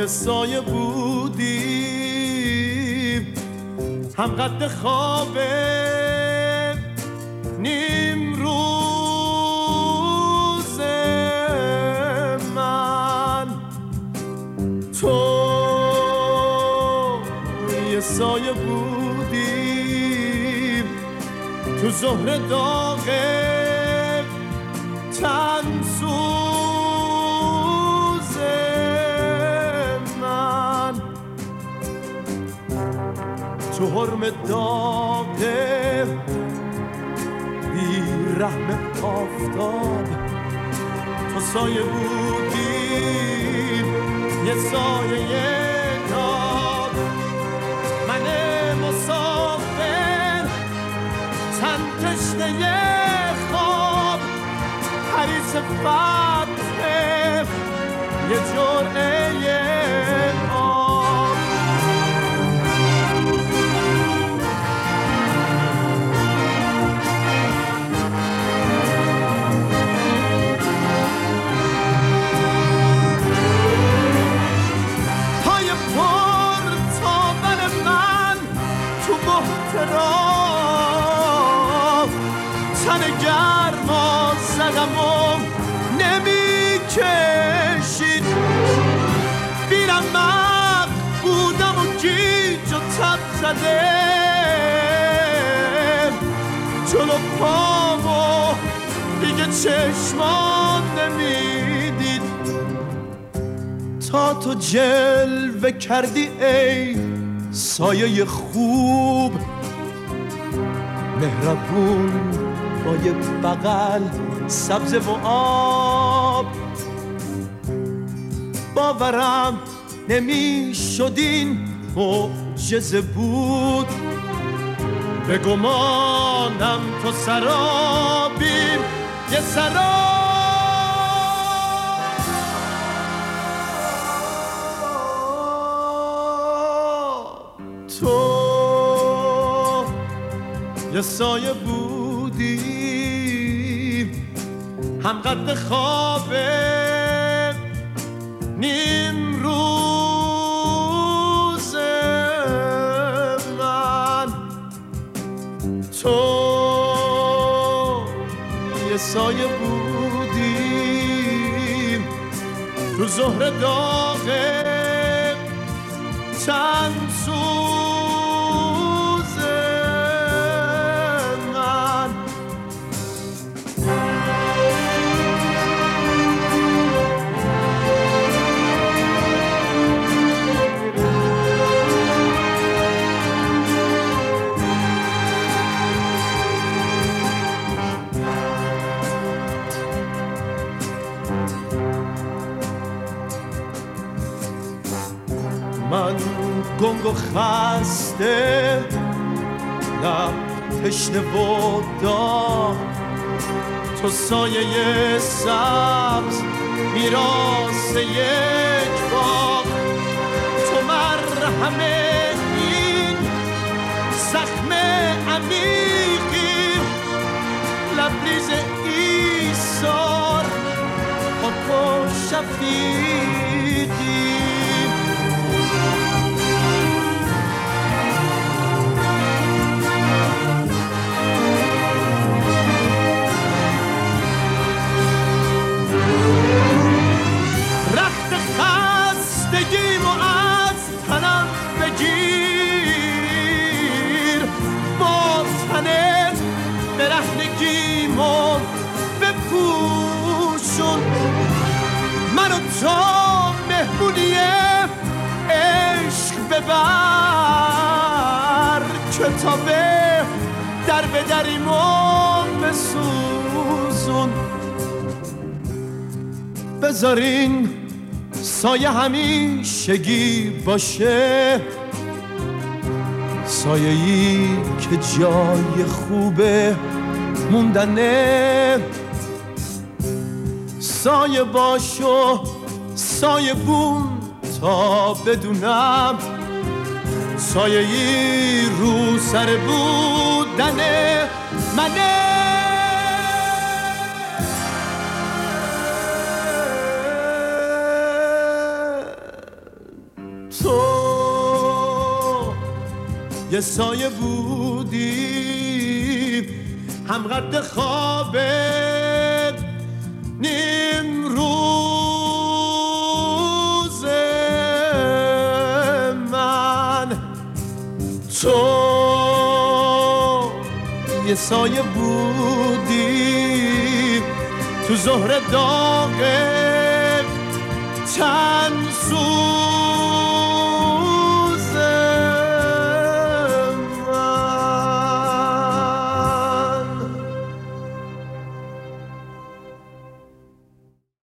یه سایه بودی. هم قد خوابه نیم روز من. تو یه سایه بودی. تو ظهر داغه چند تو حرم داغه بی رحم آفتاب. تو سایه بودی یه سایه داد من مسافر چند تشنه حریص فتح یه جرعه بحترام تن گرما زدم و نمی کشید بیرم بودم و گیج و تب زده. جلو پام و دیگه چشمان نمی‌دید. تا تو جلوه کردی ای سایه خوب. مهربون با یه بغل سبز و آب باورم نمی شدین معجزه بود. به گمانم تو سرابیم یه سراب. تو یه سایه بودی. هم قد خوابه نیم روز من. تو یه سایه بودی. تو ظهر داغه چند سوز من گنگ و خسته لب تشنه و داغ تو سایه سبز میراس یک باغ تو مرهم این زخم عمیقی. لبریز ایسار و شفیقی. خستگیم و از تنم بگیر. با تنت برهنگیم و بپوشون. منو تا مهمونی عشق ببر کتابه در بدریم و بسوزون. بذارین سایه همیشگی باشه. سایه ای که جای خوبه موندنه. سایه باشو سایه بون تا بدونم. سایه ای رو سر بودنه. منه. یه سایه بودی. هم قد خواب نیم روز من. تو یه سایه بودی. تو ظهر داغ چند سو